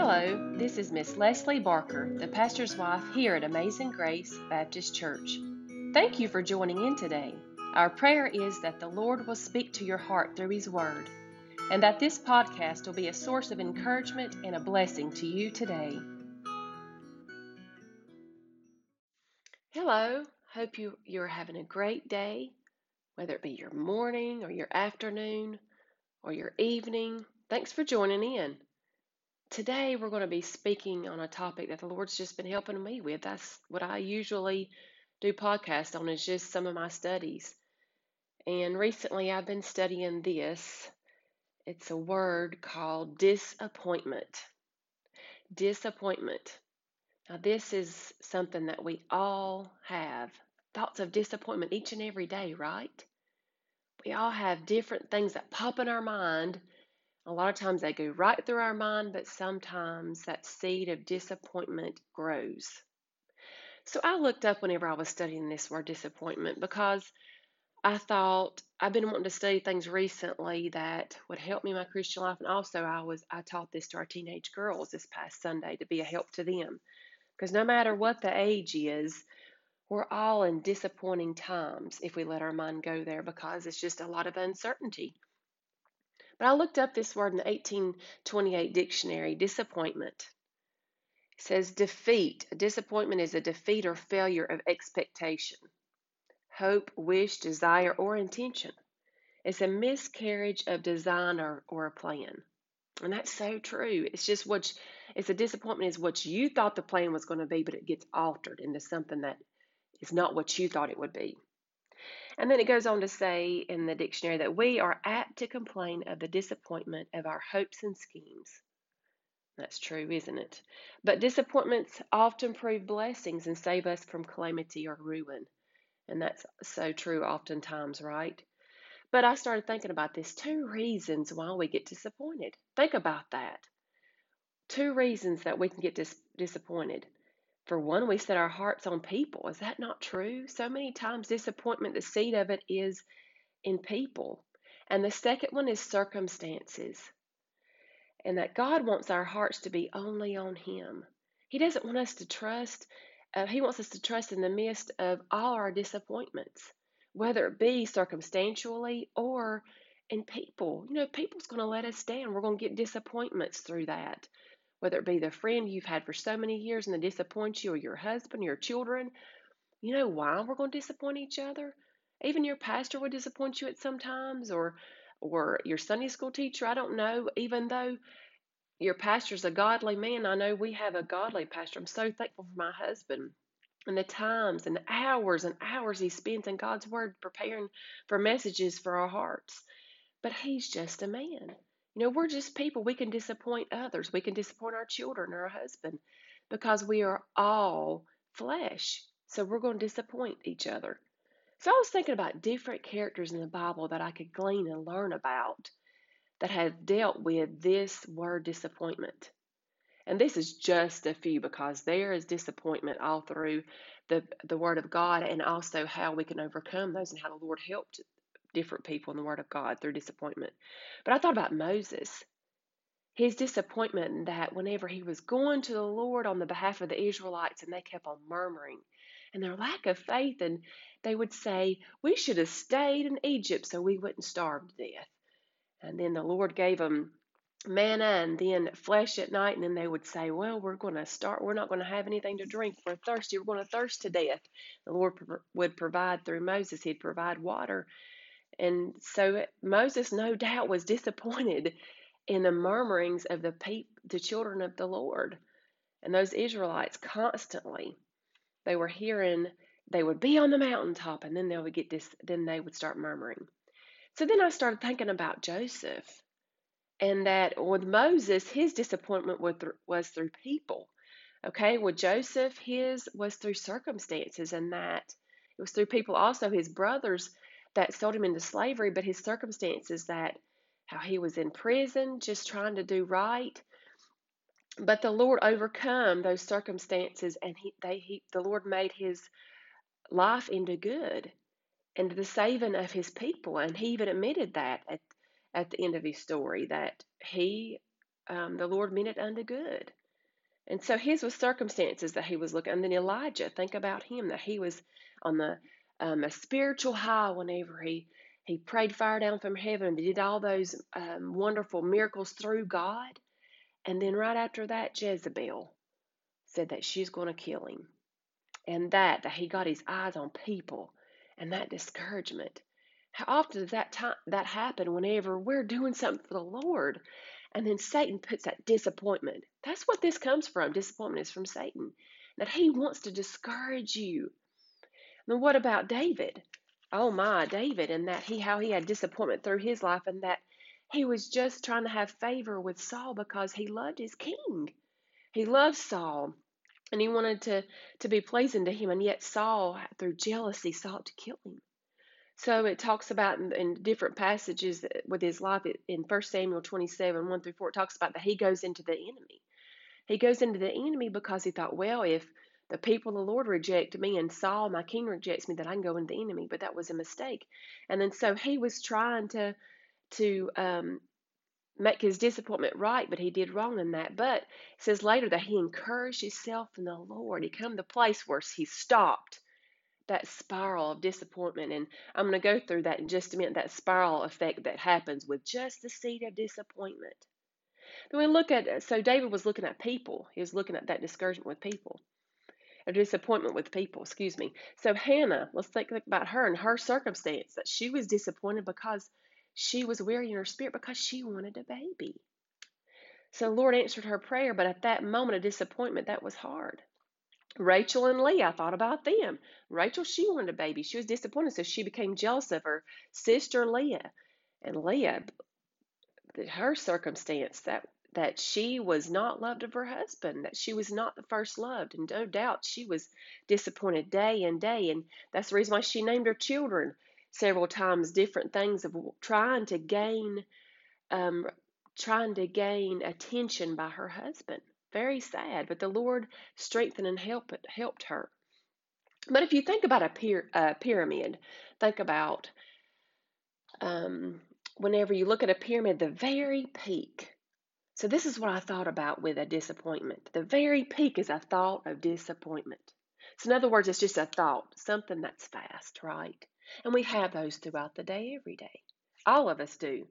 Hello, this is Miss Leslie Barker, the pastor's wife here at Amazing Grace Baptist Church. Thank you for joining in today. Our prayer is that the Lord will speak to your heart through His Word, and that this podcast will be a source of encouragement and a blessing to you today. Hello, hope you, you're having a great day, whether it be your morning or your afternoon or your evening. Thanks for joining in. Today, we're going to be speaking on a topic that the Lord's just been helping me with. That's what I usually do podcast on, is just some of my studies. And recently, I've been studying this. It's a word called disappointment. Disappointment. Now, this is something that we all have thoughts of disappointment each and every day, right? We all have different things that pop in our mind a lot of times they go right through our mind, but sometimes that seed of disappointment grows. So I looked up whenever I was studying this word disappointment because I thought I've been wanting to study things recently that would help me in my Christian life, and also I was I taught this to our teenage girls this past Sunday to be a help to them, because no matter what the age is, we're all in disappointing times if we let our mind go there because it's just a lot of uncertainty. But I looked up this word in the 1828 dictionary disappointment. It says defeat. A disappointment is a defeat or failure of expectation, hope, wish, desire, or intention. It's a miscarriage of design or, or a plan. And that's so true. It's just what it's a disappointment is what you thought the plan was going to be, but it gets altered into something that is not what you thought it would be. And then it goes on to say in the dictionary that we are apt to complain of the disappointment of our hopes and schemes. That's true, isn't it? But disappointments often prove blessings and save us from calamity or ruin. And that's so true oftentimes, right? But I started thinking about this two reasons why we get disappointed. Think about that. Two reasons that we can get dis- disappointed. For one, we set our hearts on people. Is that not true? So many times, disappointment, the seed of it is in people. And the second one is circumstances. And that God wants our hearts to be only on Him. He doesn't want us to trust, uh, He wants us to trust in the midst of all our disappointments, whether it be circumstantially or in people. You know, people's going to let us down. We're going to get disappointments through that whether it be the friend you've had for so many years and they disappoint you, or your husband, or your children. You know why we're going to disappoint each other? Even your pastor will disappoint you at some times, or or your Sunday school teacher. I don't know. Even though your pastor's a godly man, I know we have a godly pastor. I'm so thankful for my husband and the times and the hours and hours he spends in God's Word preparing for messages for our hearts. But he's just a man. You know, we're just people. We can disappoint others. We can disappoint our children or our husband because we are all flesh. So we're going to disappoint each other. So I was thinking about different characters in the Bible that I could glean and learn about that have dealt with this word disappointment. And this is just a few because there is disappointment all through the, the Word of God and also how we can overcome those and how the Lord helped different people in the Word of God through disappointment. But I thought about Moses. His disappointment that whenever he was going to the Lord on the behalf of the Israelites and they kept on murmuring and their lack of faith, and they would say, We should have stayed in Egypt so we wouldn't starve to death. And then the Lord gave them manna and then flesh at night, and then they would say, Well, we're going to start, we're not going to have anything to drink. We're thirsty, we're going to thirst to death. The Lord would provide through Moses, He'd provide water and so Moses, no doubt, was disappointed in the murmurings of the pe- the children of the Lord. And those Israelites constantly, they were hearing they would be on the mountaintop and then they would get this then they would start murmuring. So then I started thinking about Joseph and that with Moses, his disappointment was through people. Okay, with Joseph, his was through circumstances, and that it was through people. Also, his brothers that sold him into slavery, but his circumstances that how he was in prison just trying to do right. But the Lord overcome those circumstances and he they he the Lord made his life into good and the saving of his people. And he even admitted that at, at the end of his story that he um, the Lord meant it unto good. And so his was circumstances that he was looking. And then Elijah, think about him that he was on the um, a spiritual high whenever he he prayed fire down from heaven and did all those um, wonderful miracles through God. And then right after that, Jezebel said that she's going to kill him, and that that he got his eyes on people, and that discouragement. How often does that time that happen whenever we're doing something for the Lord? And then Satan puts that disappointment. That's what this comes from. Disappointment is from Satan. That he wants to discourage you. Then what about David? Oh my, David, and that he how he had disappointment through his life and that he was just trying to have favor with Saul because he loved his king. He loved Saul and he wanted to, to be pleasing to him, and yet Saul, through jealousy, sought to kill him. So it talks about in, in different passages with his life in 1 Samuel 27 1 through 4, it talks about that he goes into the enemy. He goes into the enemy because he thought, well, if the people of the Lord reject me and Saul, my king, rejects me, that I can go into the enemy. But that was a mistake. And then so he was trying to to um, make his disappointment right, but he did wrong in that. But says later that he encouraged himself in the Lord. He come to a place where he stopped that spiral of disappointment. And I'm going to go through that in just a minute, that spiral effect that happens with just the seed of disappointment. Then we look at, so David was looking at people. He was looking at that discouragement with people, a disappointment with people, excuse me. So Hannah, let's think about her and her circumstance, that she was disappointed because she was weary in her spirit because she wanted a baby. So Lord answered her prayer, but at that moment of disappointment, that was hard. Rachel and Leah, I thought about them. Rachel, she wanted a baby. She was disappointed, so she became jealous of her sister Leah. And Leah, her circumstance, that that she was not loved of her husband, that she was not the first loved, and no doubt she was disappointed day and day, and that's the reason why she named her children several times different things of trying to gain, um, trying to gain attention by her husband. Very sad, but the Lord strengthened and helped, helped her. But if you think about a, pyra- a pyramid, think about um, whenever you look at a pyramid, the very peak. So, this is what I thought about with a disappointment. The very peak is a thought of disappointment. So, in other words, it's just a thought, something that's fast, right? And we have those throughout the day, every day. All of us do.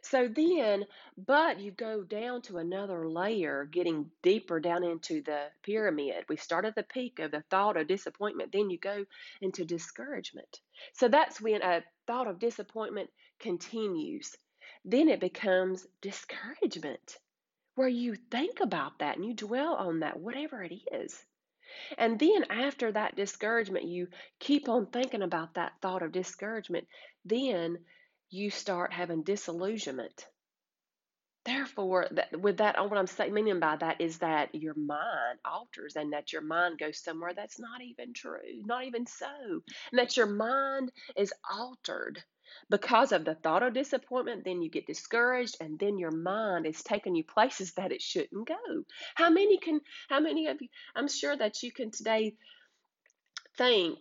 So then, but you go down to another layer, getting deeper down into the pyramid. We start at the peak of the thought of disappointment, then you go into discouragement. So that's when a thought of disappointment continues. Then it becomes discouragement, where you think about that and you dwell on that, whatever it is. And then after that discouragement, you keep on thinking about that thought of discouragement, then you start having disillusionment. Therefore, that, with that, what I'm saying, meaning by that is that your mind alters and that your mind goes somewhere that's not even true, not even so, and that your mind is altered because of the thought of disappointment. Then you get discouraged, and then your mind is taking you places that it shouldn't go. How many can? How many of you? I'm sure that you can today think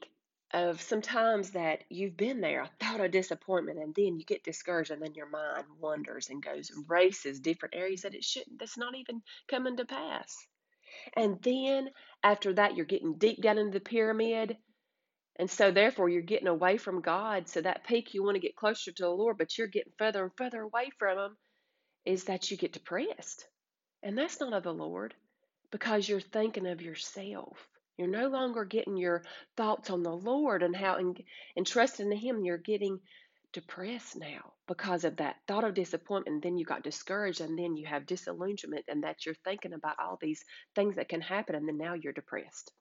of sometimes that you've been there, a thought of disappointment, and then you get discouraged, and then your mind wanders and goes and races different areas that it shouldn't, that's not even coming to pass. And then after that, you're getting deep down into the pyramid. And so, therefore, you're getting away from God. So, that peak, you want to get closer to the Lord, but you're getting further and further away from Him, is that you get depressed. And that's not of the Lord because you're thinking of yourself. You're no longer getting your thoughts on the Lord and how and, trusting in Him. You're getting depressed now because of that thought of disappointment. And then you got discouraged, and then you have disillusionment, and that you're thinking about all these things that can happen, and then now you're depressed.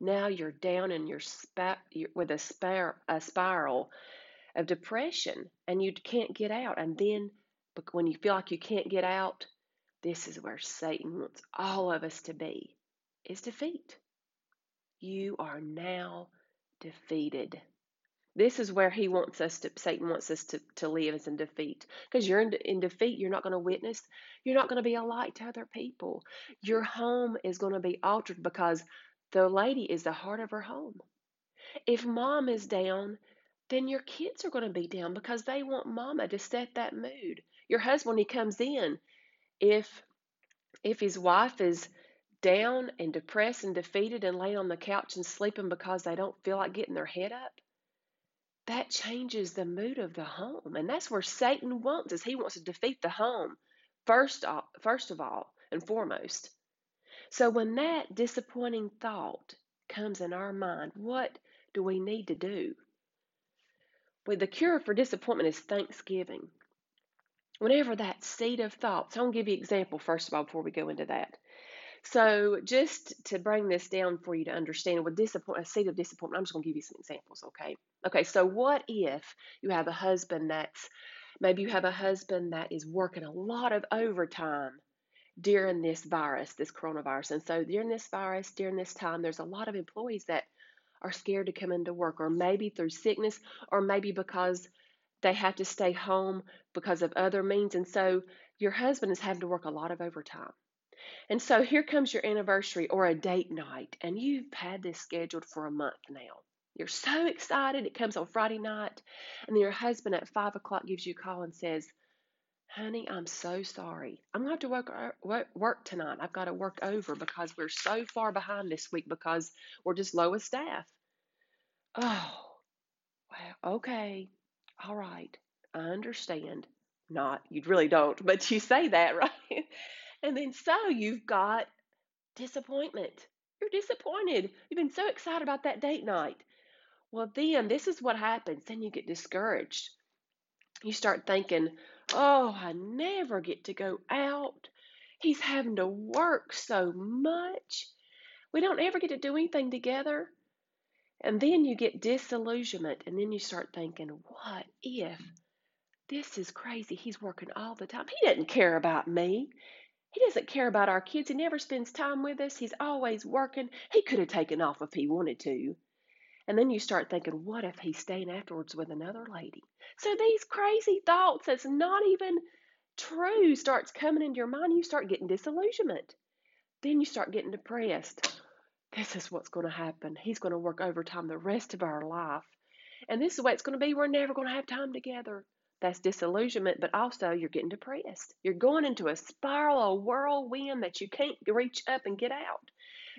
Now you're down in your spa- with a, a spiral of depression, and you can't get out. And then, when you feel like you can't get out, this is where Satan wants all of us to be: is defeat you are now defeated. This is where he wants us to, Satan wants us to, to live as in defeat. Because you're in, in defeat, you're not going to witness. You're not going to be a light to other people. Your home is going to be altered because the lady is the heart of her home. If mom is down, then your kids are going to be down because they want mama to set that mood. Your husband, when he comes in, If if his wife is down and depressed and defeated and laying on the couch and sleeping because they don't feel like getting their head up, that changes the mood of the home. And that's where Satan wants us. He wants to defeat the home first, off, first of all and foremost. So when that disappointing thought comes in our mind, what do we need to do? Well, the cure for disappointment is thanksgiving. Whenever that seed of I'm going to give you an example first of all before we go into that. So just to bring this down for you to understand, with disappointment, a seed of disappointment, I'm just to give you some examples, okay? Okay, so what if you have a husband that's maybe you have a husband that is working a lot of overtime during this virus, this coronavirus. And so during this virus, during this time, there's a lot of employees that are scared to come into work, or maybe through sickness, or maybe because they have to stay home because of other means. And so your husband is having to work a lot of overtime. And so here comes your anniversary or a date night, and you've had this scheduled for a month now. You're so excited. It comes on Friday night, and then your husband at five o'clock gives you a call and says, Honey, I'm so sorry. I'm going to have to work, uh, work, work tonight. I've got to work over because we're so far behind this week because we're just low as staff. Oh, well, okay. All right. I understand. Not, you really don't, but you say that, right? And then so you've got disappointment. You're disappointed. You've been so excited about that date night. Well, then this is what happens. Then you get discouraged. You start thinking, oh, I never get to go out. He's having to work so much. We don't ever get to do anything together. And then you get disillusionment, and then you start thinking, what if this is crazy? He's working all the time. He doesn't care about me. He doesn't care about our kids. He never spends time with us. He's always working. He could have taken off if he wanted to. And then you start thinking, what if he's staying afterwards with another lady? So these crazy thoughts that's not even true starts coming into your mind. You start getting disillusionment. Then you start getting depressed. This is what's going to happen. He's going to work overtime the rest of our life. And this is the way it's going to be. We're never going to have time together. That's disillusionment, but also you're getting depressed. You're going into a spiral, a whirlwind that you can't reach up and get out.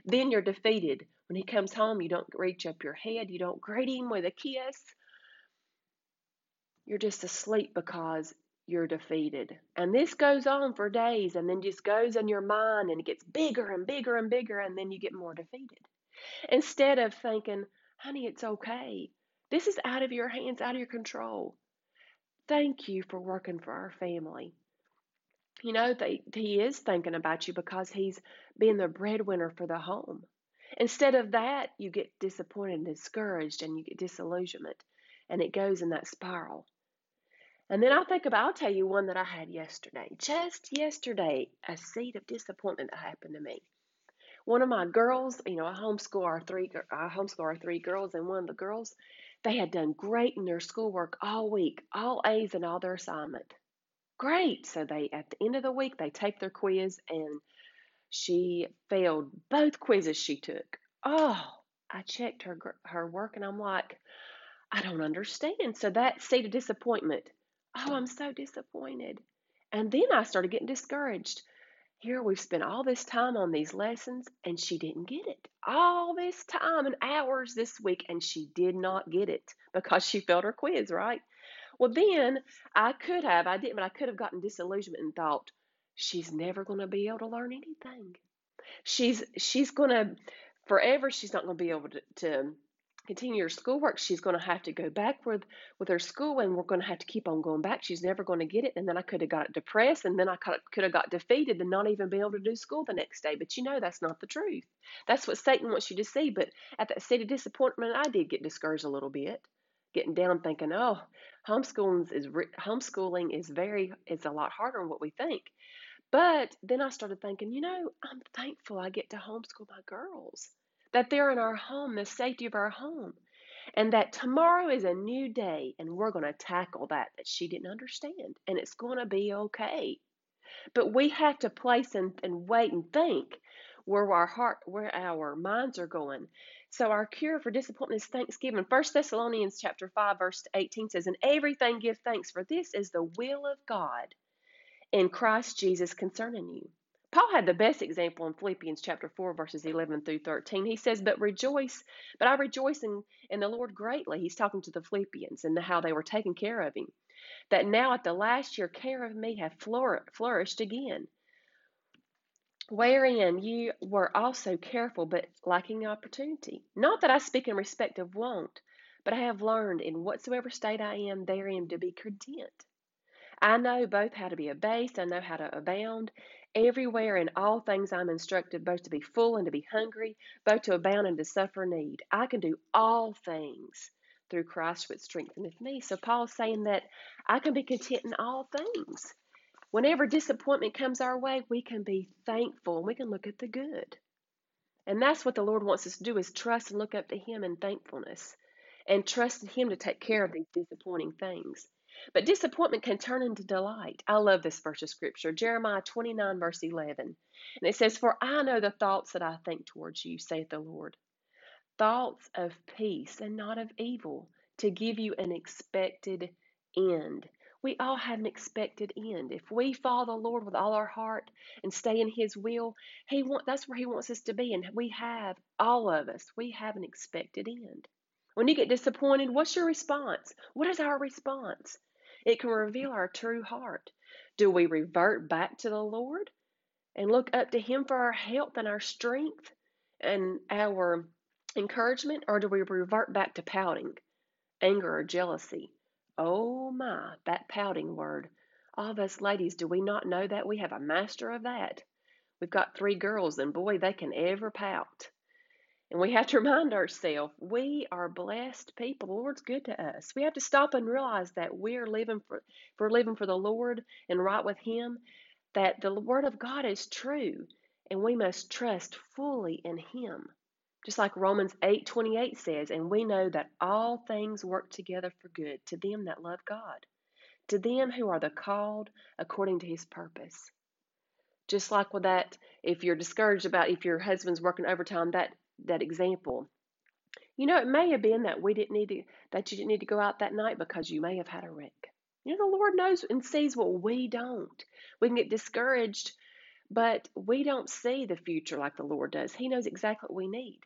Then you're defeated. When he comes home, you don't reach up your head, you don't greet him with a kiss. You're just asleep because you're defeated. And this goes on for days and then just goes in your mind and it gets bigger and bigger and bigger, and then you get more defeated. Instead of thinking, honey, it's okay. This is out of your hands, out of your control. Thank you for working for our family. You know, they, he is thinking about you because he's being the breadwinner for the home. Instead of that, you get disappointed and discouraged and you get disillusionment and it goes in that spiral. And then I think about, I'll tell you one that I had yesterday. Just yesterday, a seed of disappointment happened to me. One of my girls, you know, I homeschool our three, I homeschool our three girls, and one of the girls, they had done great in their schoolwork all week, all A's in all their assignment. Great. So they at the end of the week they take their quiz and she failed both quizzes she took. Oh, I checked her her work and I'm like, I don't understand. So that seed of disappointment. Oh, I'm so disappointed. And then I started getting discouraged. Here we've spent all this time on these lessons and she didn't get it. All this time and hours this week and she did not get it because she failed her quiz, right? Well, then I could have, I didn't, but I could have gotten disillusionment and thought, she's never going to be able to learn anything. She's she's going to forever. She's not going to be able to, to continue her schoolwork, she's going to have to go back with, with her school and we're going to have to keep on going back. She's never going to get it. And then I could have got depressed and then I could have got defeated and not even be able to do school the next day. But you know, that's not the truth. That's what Satan wants you to see. But at that state of disappointment, I did get discouraged a little bit, getting down thinking, oh, homeschooling is, homeschooling is very, is a lot harder than what we think. But then I started thinking, you know, I'm thankful I get to homeschool my girls that they're in our home, the safety of our home, and that tomorrow is a new day and we're going to tackle that that she didn't understand and it's going to be okay. But we have to place and, and wait and think where our heart, where our minds are going. So our cure for disappointment is thanksgiving. First Thessalonians chapter 5 verse 18 says, "In everything give thanks, for this is the will of God in Christ Jesus concerning you. Paul had the best example in Philippians chapter 4, verses 11 through 13. He says, But rejoice, but I rejoice in, in the Lord greatly. He's talking to the Philippians and how they were taking care of him. That now at the last year, care of me hath flourished again, wherein ye were also careful, but lacking opportunity. Not that I speak in respect of want, but I have learned in whatsoever state I am therein to be content. I know both how to be abased, I know how to abound. Everywhere in all things I'm instructed both to be full and to be hungry, both to abound and to suffer need. I can do all things through Christ which strengtheneth me. So Paul's saying that I can be content in all things. Whenever disappointment comes our way, we can be thankful and we can look at the good. And that's what the Lord wants us to do is trust and look up to him in thankfulness and trust in him to take care of these disappointing things. But disappointment can turn into delight. I love this verse of scripture, Jeremiah 29, verse 11. And it says, For I know the thoughts that I think towards you, saith the Lord. Thoughts of peace and not of evil, to give you an expected end. We all have an expected end. If we follow the Lord with all our heart and stay in His will, He want, that's where He wants us to be. And we have, all of us, we have an expected end. When you get disappointed, what's your response? What is our response? It can reveal our true heart. Do we revert back to the Lord and look up to Him for our health and our strength and our encouragement, or do we revert back to pouting, anger, or jealousy? Oh my, that pouting word. All of us ladies, do we not know that? We have a master of that. We've got three girls, and boy, they can ever pout. And we have to remind ourselves we are blessed people. The Lord's good to us. We have to stop and realize that we're living for we're living for the Lord and right with Him, that the Word of God is true, and we must trust fully in Him. Just like Romans 8 28 says, and we know that all things work together for good to them that love God, to them who are the called according to his purpose. Just like with that, if you're discouraged about if your husband's working overtime, that that example. You know, it may have been that we didn't need to, that you didn't need to go out that night because you may have had a wreck. You know, the Lord knows and sees what we don't. We can get discouraged, but we don't see the future like the Lord does. He knows exactly what we need.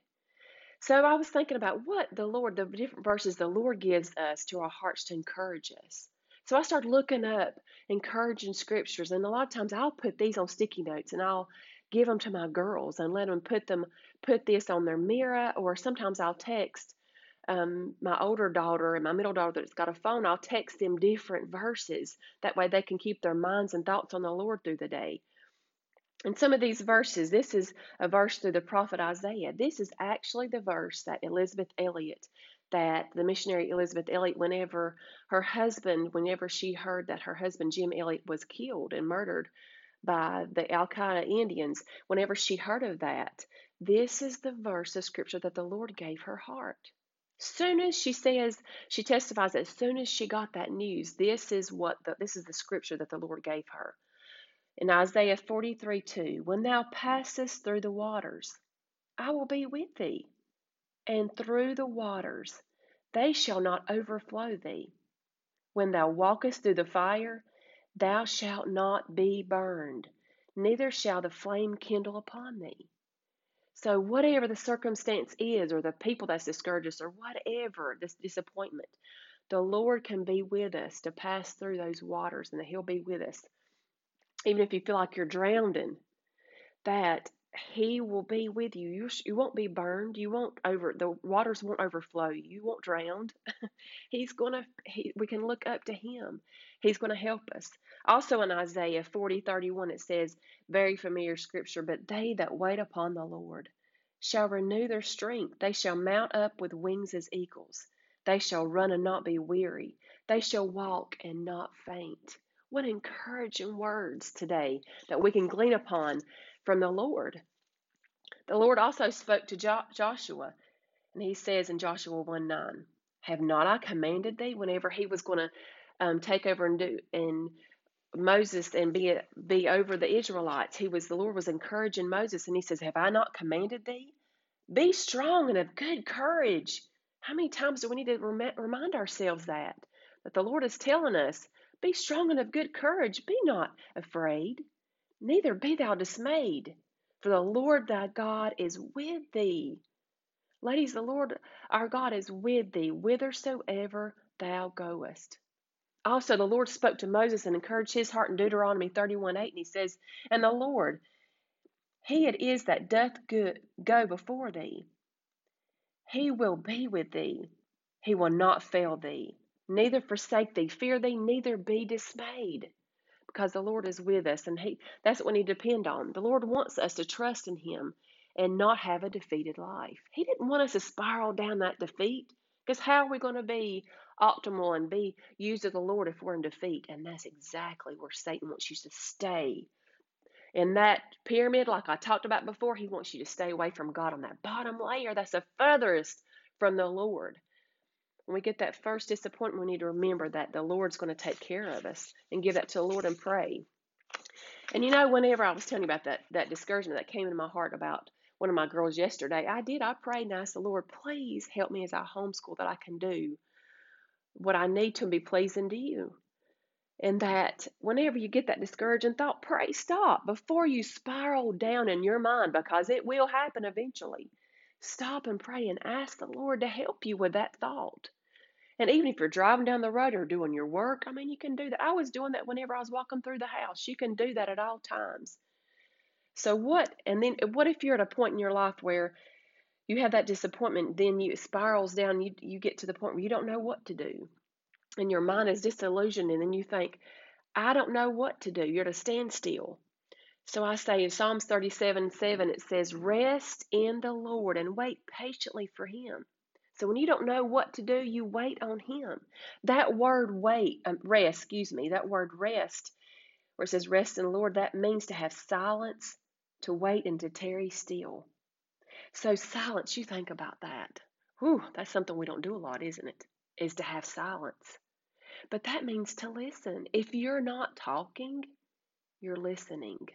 So I was thinking about what the Lord, the different verses the Lord gives us to our hearts to encourage us. So I started looking up encouraging scriptures, and a lot of times I'll put these on sticky notes and I'll give them to my girls and let them put them put this on their mirror or sometimes I'll text um, my older daughter and my middle daughter that's got a phone, I'll text them different verses. That way they can keep their minds and thoughts on the Lord through the day. And some of these verses, this is a verse through the prophet Isaiah. This is actually the verse that Elisabeth Elliot, that the missionary Elisabeth Elliot, whenever her husband, whenever she heard that her husband Jim Elliot was killed and murdered by the Auca Indians, whenever she heard of that, this is the verse of scripture that the Lord gave her heart. Soon as she says, she testifies that as soon as she got that news, this is what the, this is the scripture that the Lord gave her. In Isaiah 43 2, when thou passest through the waters, I will be with thee, and through the waters, they shall not overflow thee. When thou walkest through the fire, thou shalt not be burned, neither shall the flame kindle upon thee. So, whatever the circumstance is, or the people that's discouraged us, or whatever this disappointment, the Lord can be with us to pass through those waters, and that He'll be with us. Even if you feel like you're drowning, that He will be with you. You, you won't be burned. You won't over the waters won't overflow you. Won't drown. He's gonna. He, we can look up to Him. He's gonna help us. Also in Isaiah forty thirty one it says, very familiar scripture, but they that wait upon the Lord shall renew their strength. They shall mount up with wings as eagles. They shall run and not be weary. They shall walk and not faint. What encouraging words today that we can glean upon from the Lord. The Lord also spoke to jo- Joshua, and he says in Joshua 1 9, Have not I commanded thee whenever he was going to um, take over and do and Moses and be be over the Israelites. He was the Lord was encouraging Moses, and he says, "Have I not commanded thee? Be strong and of good courage." How many times do we need to rem- remind ourselves that that the Lord is telling us, Be strong and of good courage. Be not afraid, neither be thou dismayed, for the Lord thy God is with thee. Ladies, the Lord our God is with thee whithersoever thou goest. Also, the Lord spoke to Moses and encouraged his heart in Deuteronomy 31 8, and he says, And the Lord, he it is that doth good, go before thee. He will be with thee. He will not fail thee, neither forsake thee. Fear thee, neither be dismayed. Because the Lord is with us, and he, that's what we need to depend on. The Lord wants us to trust in Him and not have a defeated life. He didn't want us to spiral down that defeat. Because how are we going to be optimal and be used of the Lord if we're in defeat? And that's exactly where Satan wants you to stay in that pyramid, like I talked about before, he wants you to stay away from God on that bottom layer. That's the furthest from the Lord. When we get that first disappointment, we need to remember that the Lord's going to take care of us and give that to the Lord and pray. And you know, whenever I was telling you about that that discouragement that came into my heart about one of my girls yesterday, I did. I prayed and asked the Lord, please help me as I homeschool that I can do what I need to be pleasing to you. And that whenever you get that discouraging thought, pray stop before you spiral down in your mind because it will happen eventually. Stop and pray and ask the Lord to help you with that thought. And even if you're driving down the road or doing your work, I mean, you can do that. I was doing that whenever I was walking through the house. You can do that at all times. So, what, and then uh, what if you're at a point in your life where you have that disappointment, then you, it spirals down, you, you get to the point where you don't know what to do and your mind is disillusioned, and then you think, I don't know what to do. You're at a standstill. So I say in Psalms 37 7, it says, Rest in the Lord and wait patiently for Him. So when you don't know what to do, you wait on Him. That word wait, um, rest, excuse me, that word rest, where it says rest in the Lord, that means to have silence, to wait, and to tarry still. So silence, you think about that. Whew, that's something we don't do a lot, isn't it? Is to have silence. But that means to listen. If you're not talking, you're listening.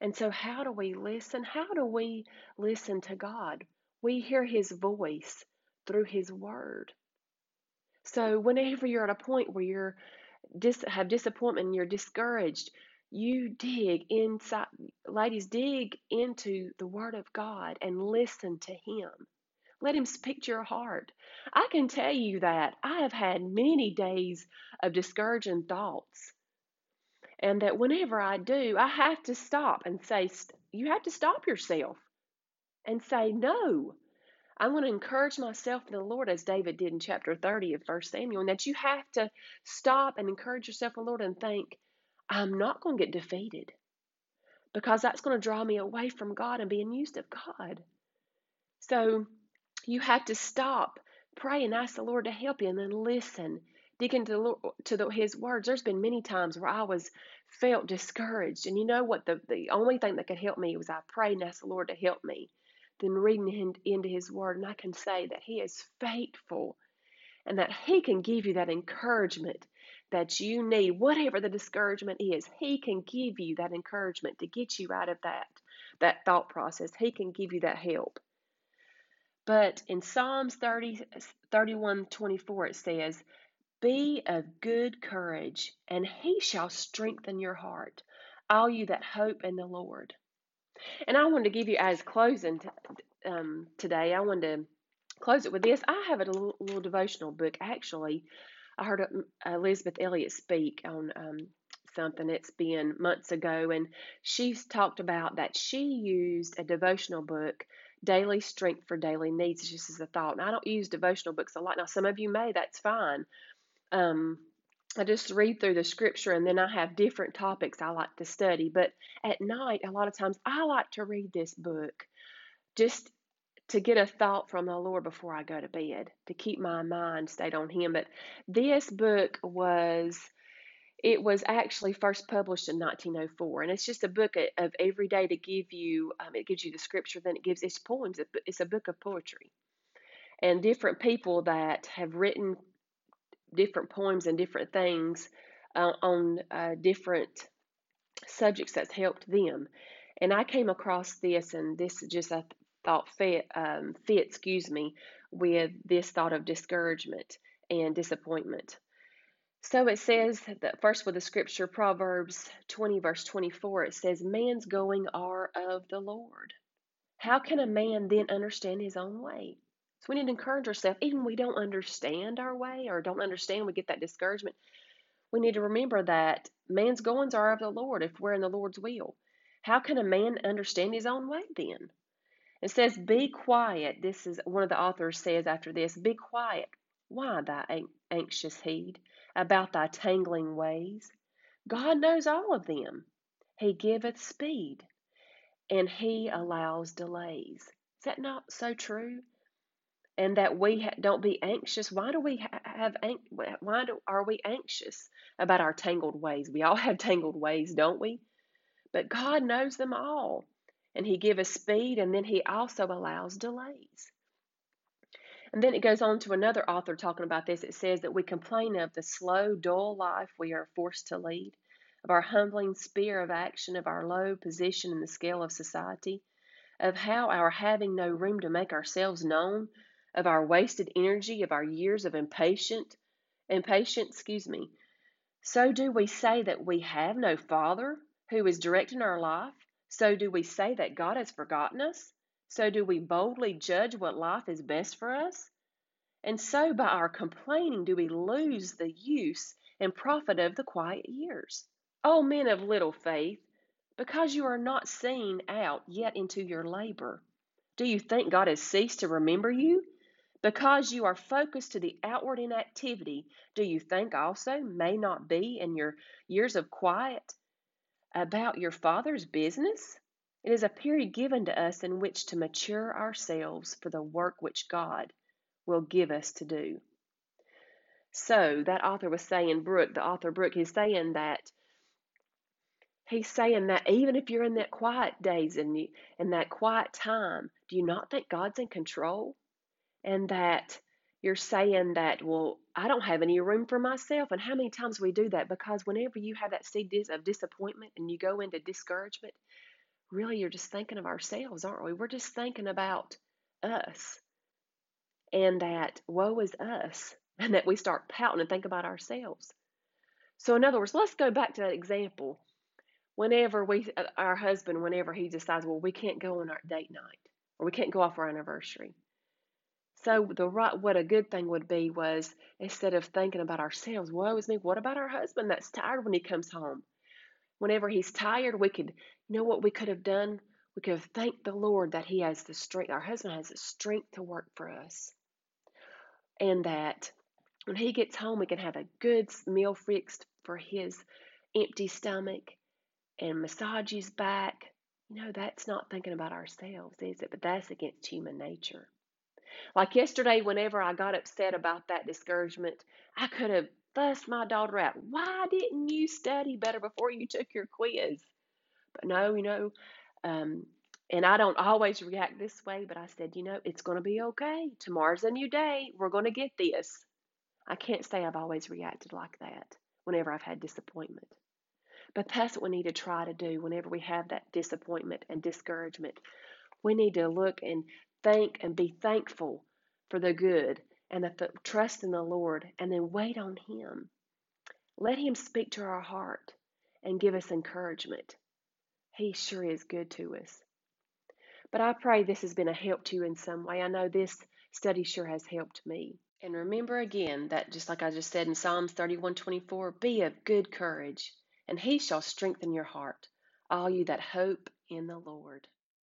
And so, how do we listen? How do we listen to God? We hear His voice through His Word. So, whenever you're at a point where you're dis- have disappointment and you're discouraged, you dig inside, ladies, dig into the Word of God and listen to Him. Let Him speak to your heart. I can tell you that I have had many days of discouraging thoughts. And that whenever I do, I have to stop and say, You have to stop yourself and say, No. I want to encourage myself in the Lord as David did in chapter 30 of 1 Samuel, and that you have to stop and encourage yourself in the Lord and think, I'm not going to get defeated because that's going to draw me away from God and being used of God. So you have to stop, pray, and ask the Lord to help you, and then listen. Dig into the Lord, to the, His words. There's been many times where I was felt discouraged, and you know what? The the only thing that could help me was I prayed and asked the Lord to help me. Then reading into His Word, and I can say that He is faithful, and that He can give you that encouragement that you need, whatever the discouragement is. He can give you that encouragement to get you out of that that thought process. He can give you that help. But in Psalms 30, 31 24, it says, Be of good courage, and he shall strengthen your heart, all you that hope in the Lord. And I wanted to give you, as closing t- um, today, I wanted to close it with this. I have a little, little devotional book. Actually, I heard Elisabeth Elliot speak on um, something. It's been months ago, and she's talked about that she used a devotional book daily strength for daily needs just as a thought. And I don't use devotional books a lot. Now, some of you may, that's fine. Um, I just read through the scripture and then I have different topics I like to study. But at night, a lot of times, I like to read this book just to get a thought from the Lord before I go to bed, to keep my mind stayed on Him. But this book was it was actually first published in 1904, and it's just a book of every day to give you. Um, it gives you the scripture, then it gives its poems. It's a book of poetry, and different people that have written different poems and different things uh, on uh, different subjects that's helped them. And I came across this, and this just I thought fit, um, fit, excuse me, with this thought of discouragement and disappointment. So it says that first with the scripture, Proverbs 20, verse 24, it says, Man's going are of the Lord. How can a man then understand his own way? So we need to encourage ourselves, even we don't understand our way or don't understand, we get that discouragement. We need to remember that man's goings are of the Lord if we're in the Lord's will. How can a man understand his own way then? It says, Be quiet. This is one of the authors says after this, Be quiet. Why thy anxious heed about thy tangling ways? God knows all of them. He giveth speed, and he allows delays. Is that not so true? And that we ha- don't be anxious. Why do we ha- have why do, are we anxious about our tangled ways? We all have tangled ways, don't we? But God knows them all, and He gives us speed, and then He also allows delays. And then it goes on to another author talking about this. It says that we complain of the slow, dull life we are forced to lead, of our humbling sphere of action, of our low position in the scale of society, of how our having no room to make ourselves known of our wasted energy, of our years of impatient, impatience, excuse me. So do we say that we have no Father who is directing our life? So do we say that God has forgotten us? So do we boldly judge what life is best for us? And so by our complaining do we lose the use and profit of the quiet years. O men of little faith, because you are not seen out yet into your labor, do you think God has ceased to remember you? Because you are focused to the outward inactivity, do you think also may not be in your years of quiet about your Father's business? It is a period given to us in which to mature ourselves for the work which God will give us to do. So, that author was saying, Brooke, the author Brooke, is saying that he's saying that even if you're in that quiet days and in that quiet time, do you not think God's in control? And that you're saying that, well, I don't have any room for myself. And how many times we do that? Because whenever you have that seed of disappointment and you go into discouragement, really you're just thinking of ourselves, aren't we? We're just thinking about us and that woe is us and that we start pouting and think about ourselves. So, in other words, let's go back to that example. Whenever we, uh, our husband, whenever he decides, well, we can't go on our date night or we can't go off our anniversary so the right, what a good thing would be was instead of thinking about ourselves, woe is me, what about our husband that's tired when he comes home? Whenever he's tired, we could, you know what we could have done? We could have thanked the Lord that he has the strength, our husband has the strength to work for us. And that when he gets home, we can have a good meal fixed for his empty stomach and massage his back. You know, that's not thinking about ourselves, is it? But that's against human nature. Like yesterday, whenever I got upset about that discouragement, I could have fussed my daughter out. Why didn't you study better before you took your quiz? But no, you know, um, and I don't always react this way, but I said, you know, it's going to be okay. Tomorrow's a new day. We're going to get this. I can't say I've always reacted like that whenever I've had disappointment. But that's what we need to try to do whenever we have that disappointment and discouragement. We need to look and thank and be thankful for the good and the, trust in the Lord and then wait on Him. Let Him speak to our heart and give us encouragement. He sure is good to us. But I pray this has been a help to you in some way. I know this study sure has helped me. And remember again that just like I just said in Psalms 31:24, be of good courage, and he shall strengthen your heart, all you that hope in the Lord.